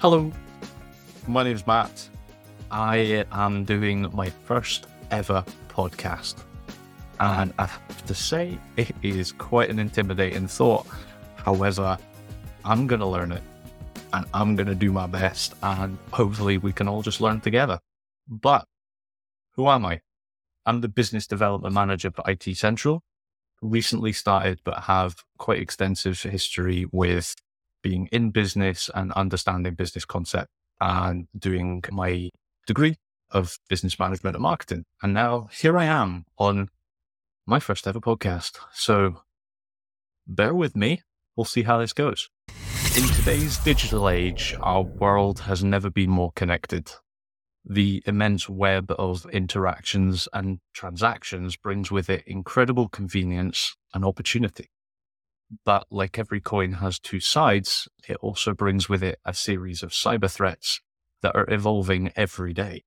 Hello, my name is Matt. I am doing my first ever podcast. And I have to say, it is quite an intimidating thought. However, I'm going to learn it and I'm going to do my best. And hopefully, we can all just learn together. But who am I? I'm the business development manager for IT Central. Recently started, but have quite extensive history with being in business and understanding business concept and doing my degree of business management and marketing. And now here I am on my first ever podcast. So bear with me. We'll see how this goes. In today's digital age, our world has never been more connected. The immense web of interactions and transactions brings with it incredible convenience and opportunity. But like every coin has two sides, it also brings with it a series of cyber threats that are evolving every day.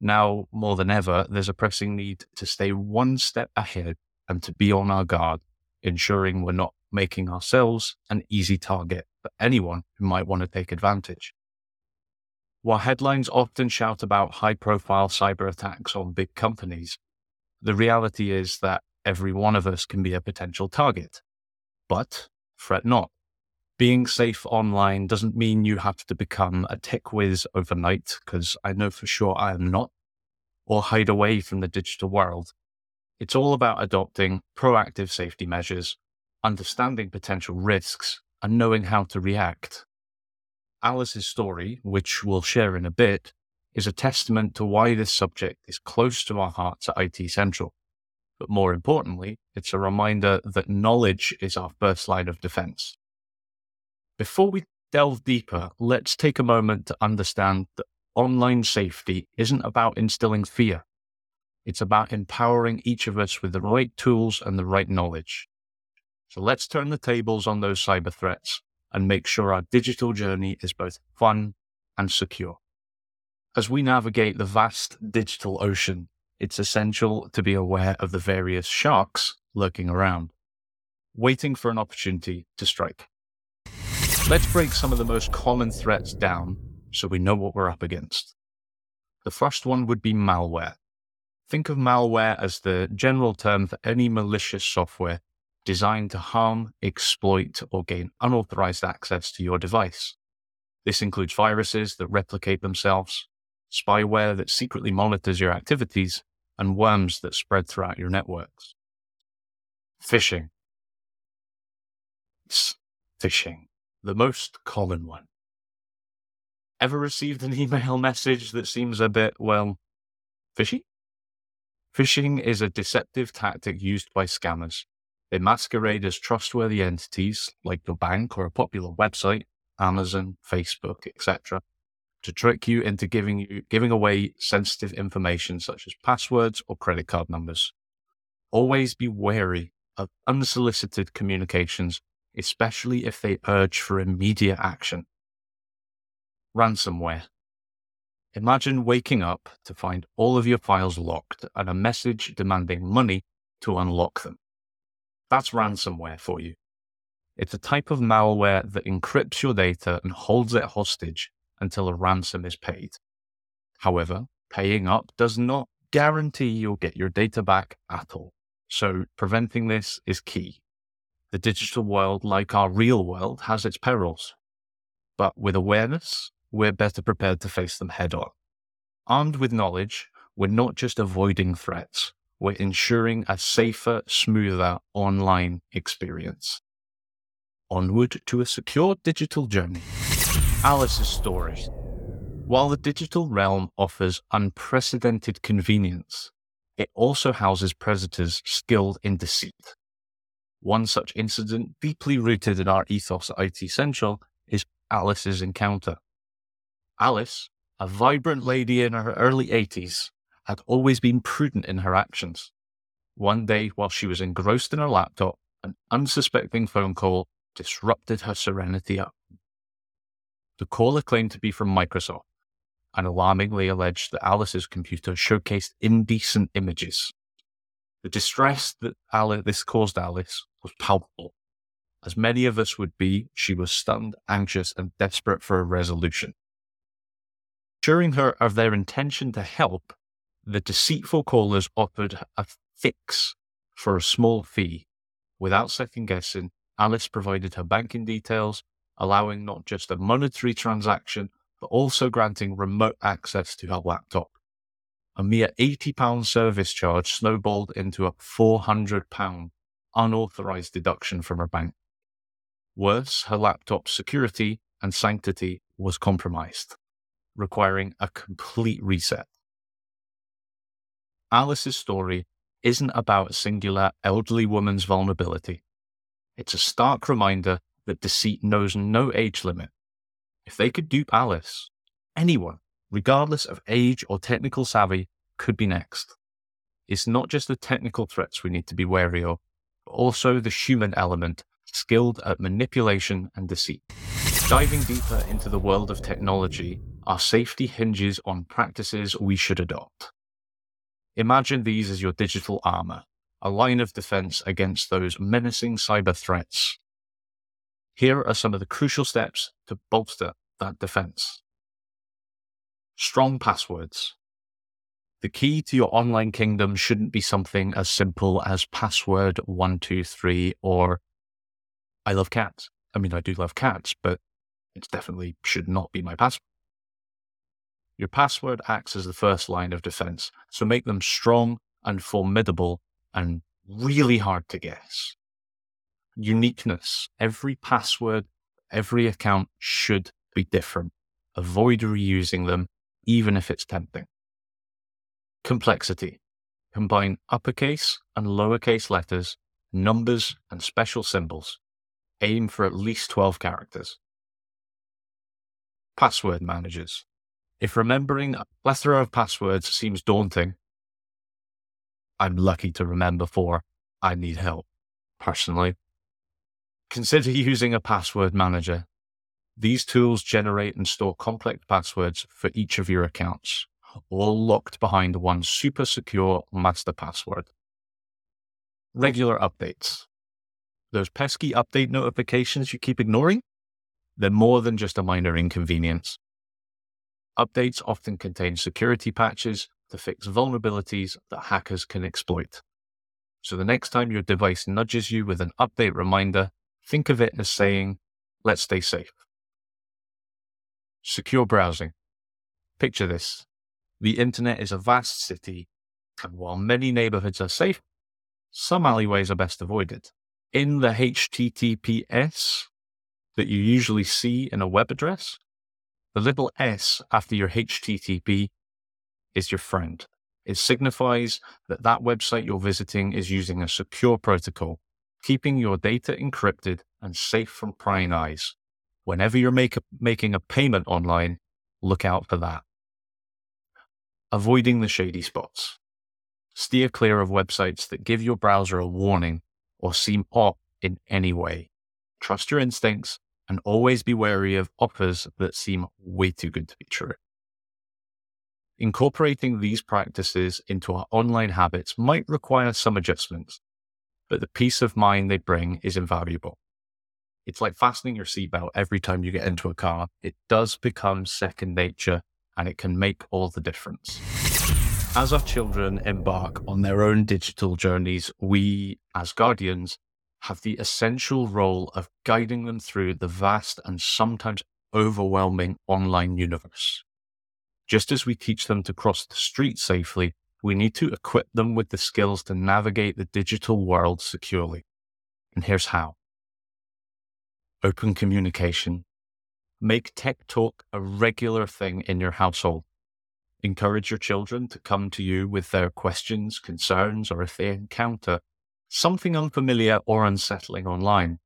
Now, more than ever, there's a pressing need to stay one step ahead and to be on our guard, ensuring we're not making ourselves an easy target for anyone who might want to take advantage. While headlines often shout about high profile cyber attacks on big companies, the reality is that every one of us can be a potential target. But fret not. Being safe online doesn't mean you have to become a tech whiz overnight, because I know for sure I am not, or hide away from the digital world. It's all about adopting proactive safety measures, understanding potential risks, and knowing how to react. Alice's story, which we'll share in a bit, is a testament to why this subject is close to our hearts at IT Central. But more importantly, it's a reminder that knowledge is our first line of defense. Before we delve deeper, let's take a moment to understand that online safety isn't about instilling fear. It's about empowering each of us with the right tools and the right knowledge. So let's turn the tables on those cyber threats and make sure our digital journey is both fun and secure. As we navigate the vast digital ocean, it's essential to be aware of the various sharks lurking around, waiting for an opportunity to strike. Let's break some of the most common threats down so we know what we're up against. The first one would be malware. Think of malware as the general term for any malicious software designed to harm, exploit, or gain unauthorized access to your device. This includes viruses that replicate themselves, spyware that secretly monitors your activities, and worms that spread throughout your networks. Phishing. Phishing, the most common one. Ever received an email message that seems a bit, well, fishy? Phishing is a deceptive tactic used by scammers. They masquerade as trustworthy entities like your bank or a popular website, Amazon, Facebook, etc., to trick you into giving you giving away sensitive information such as passwords or credit card numbers. Always be wary of unsolicited communications, especially if they urge for immediate action. Ransomware. Imagine waking up to find all of your files locked and a message demanding money to unlock them. That's ransomware for you. It's a type of malware that encrypts your data and holds it hostage until a ransom is paid. However, paying up does not guarantee you'll get your data back at all. So preventing this is key. The digital world, like our real world, has its perils. But with awareness, we're better prepared to face them head on. Armed with knowledge, we're not just avoiding threats, we're ensuring a safer, smoother online experience. Onward to a secure digital journey. Alice's story. While the digital realm offers unprecedented convenience, it also houses predators skilled in deceit. One such incident, deeply rooted in our ethos at IT Central, is Alice's encounter. Alice, a vibrant lady in her early 80s, had always been prudent in her actions. One day, while she was engrossed in her laptop, an unsuspecting phone call disrupted her serenity. The caller claimed to be from Microsoft and alarmingly alleged that Alice's computer showcased indecent images. The distress that Alice, this caused Alice was palpable, As many of us would be, she was stunned, anxious, and desperate for a resolution. Assuring her of their intention to help, the deceitful callers offered a fix for a small fee. Without second guessing, Alice provided her banking details, allowing not just a monetary transaction, but also granting remote access to her laptop. A mere £80 service charge snowballed into a £400 unauthorized deduction from her bank. Worse, her laptop's security and sanctity was compromised, requiring a complete reset. Alice's story isn't about a singular elderly woman's vulnerability. It's a stark reminder that deceit knows no age limit. If they could dupe Alice, anyone, regardless of age or technical savvy, could be next. It's not just the technical threats we need to be wary of, but also the human element skilled at manipulation and deceit. Diving deeper into the world of technology, our safety hinges on practices we should adopt. Imagine these as your digital armor, a line of defense against those menacing cyber threats. Here are some of the crucial steps to bolster that defense. Strong passwords. The key to your online kingdom shouldn't be something as simple as password 123 or I love cats. I mean, I do love cats, but it definitely should not be my password. Your password acts as the first line of defense, so make them strong and formidable and really hard to guess. Uniqueness. Every password, every account should be different. Avoid reusing them, even if it's tempting. Complexity. Combine uppercase and lowercase letters, numbers, and special symbols aim for at least 12 characters. Password managers. If remembering a plethora of passwords seems daunting, I'm lucky to remember four. I need help, personally. Consider using a password manager. These tools generate and store complex passwords for each of your accounts, all locked behind one super secure master password. Regular updates those pesky update notifications you keep ignoring, they're more than just a minor inconvenience. Updates often contain security patches to fix vulnerabilities that hackers can exploit. So the next time your device nudges you with an update reminder, think of it as saying, let's stay safe. Secure browsing. Picture this. The internet is a vast city, and while many neighborhoods are safe, some alleyways are best avoided in the HTTPS that you usually see in a web address, the little S after your HTTP is your friend. It signifies that that website you're visiting is using a secure protocol, keeping your data encrypted and safe from prying eyes. Whenever you're a, making a payment online, look out for that. Avoiding the shady spots. Steer clear of websites that give your browser a warning or seem off in any way. Trust your instincts and always be wary of offers that seem way too good to be true. Incorporating these practices into our online habits might require some adjustments, but the peace of mind they bring is invaluable. It's like fastening your seatbelt every time you get into a car. It does become second nature and it can make all the difference. As our children embark on their own digital journeys, we, as guardians, have the essential role of guiding them through the vast and sometimes overwhelming online universe. Just as we teach them to cross the street safely, we need to equip them with the skills to navigate the digital world securely. And here's how. Open communication. Make tech talk a regular thing in your household encourage your children to come to you with their questions, concerns, or if they encounter something unfamiliar or unsettling online.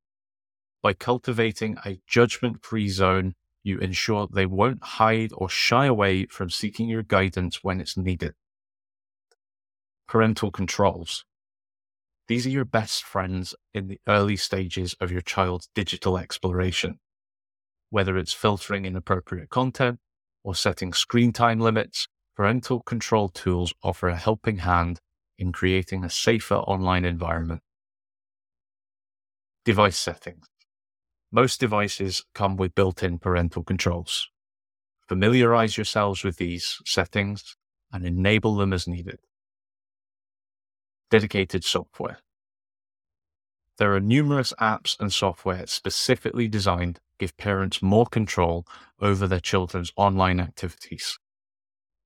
By cultivating a judgment free zone, you ensure they won't hide or shy away from seeking your guidance when it's needed. Parental controls. These are your best friends in the early stages of your child's digital exploration. Whether it's filtering inappropriate content, or setting screen time limits, parental control tools offer a helping hand in creating a safer online environment. Device settings. Most devices come with built in parental controls. Familiarize yourselves with these settings and enable them as needed. Dedicated software. There are numerous apps and software specifically designed to give parents more control over their children's online activities.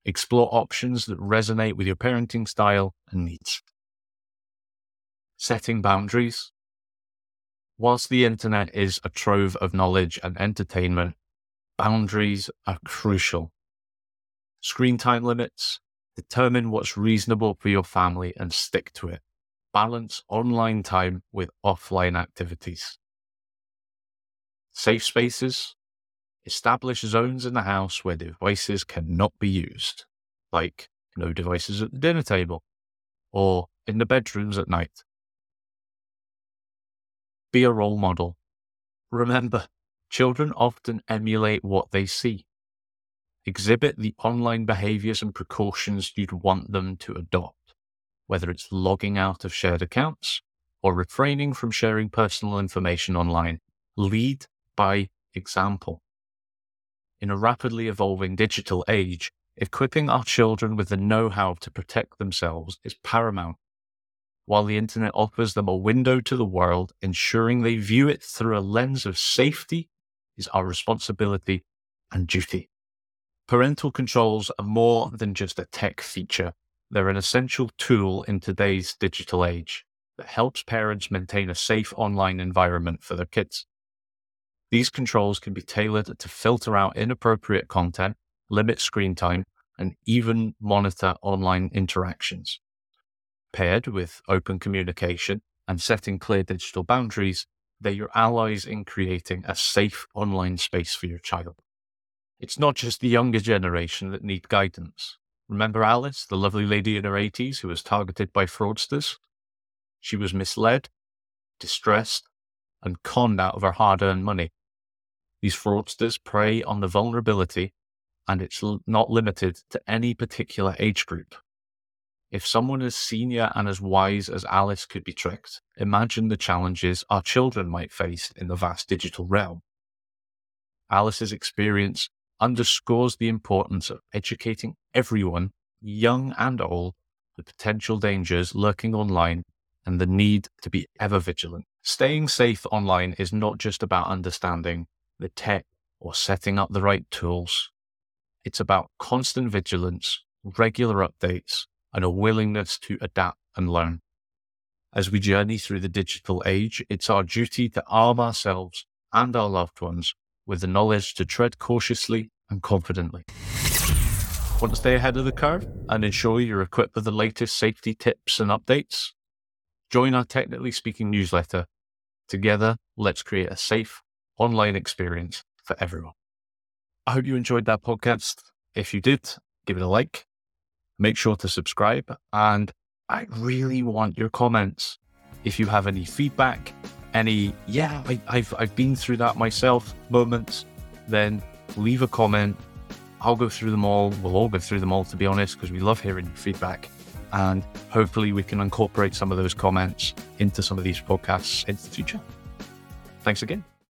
Explore options that resonate with your parenting style and needs. Setting boundaries. Whilst the internet is a trove of knowledge and entertainment, boundaries are crucial. Screen time limits, determine what's reasonable for your family and stick to it. Balance online time with offline activities. Safe spaces, establish zones in the house where devices cannot be used, like no devices at the dinner table or in the bedrooms at night. Be a role model. Remember, Children often emulate what they see. Exhibit the online behaviors and precautions you'd want them to adopt, whether it's logging out of shared accounts or refraining from sharing personal information online. Lead by example. In a rapidly evolving digital age, equipping our children with the know how to protect themselves is paramount. While the internet offers them a window to the world, ensuring they view it through a lens of safety is our responsibility and duty. Parental controls are more than just a tech feature. They're an essential tool in today's digital age that helps parents maintain a safe online environment for their kids. These controls can be tailored to filter out inappropriate content, limit screen time, and even monitor online interactions. Paired with open communication and setting clear digital boundaries, they're your allies in creating a safe online space for your child. It's not just the younger generation that need guidance. Remember Alice, the lovely lady in her 80s who was targeted by fraudsters? She was misled, distressed, and conned out of her hard earned money. These fraudsters prey on the vulnerability, and it's not limited to any particular age group. If someone as senior and as wise as Alice could be tricked, imagine the challenges our children might face in the vast digital realm. Alice's experience underscores the importance of educating everyone, young and old, the potential dangers lurking online and the need to be ever vigilant. Staying safe online is not just about understanding the tech or setting up the right tools. It's about constant vigilance, regular updates, and a willingness to adapt and learn. As we journey through the digital age, it's our duty to arm ourselves and our loved ones with the knowledge to tread cautiously and confidently. Want to stay ahead of the curve and ensure you're equipped with the latest safety tips and updates? Join our Technically Speaking newsletter. Together, let's create a safe online experience for everyone. I hope you enjoyed that podcast. If you did, give it a like make sure to subscribe. And I really want your comments. If you have any feedback, any, yeah, I, have I've been through that myself moments, then leave a comment. I'll go through them all. We'll all go through them all, to be honest, because we love hearing your feedback. And hopefully, we can incorporate some of those comments into some of these podcasts in the future. Thanks again.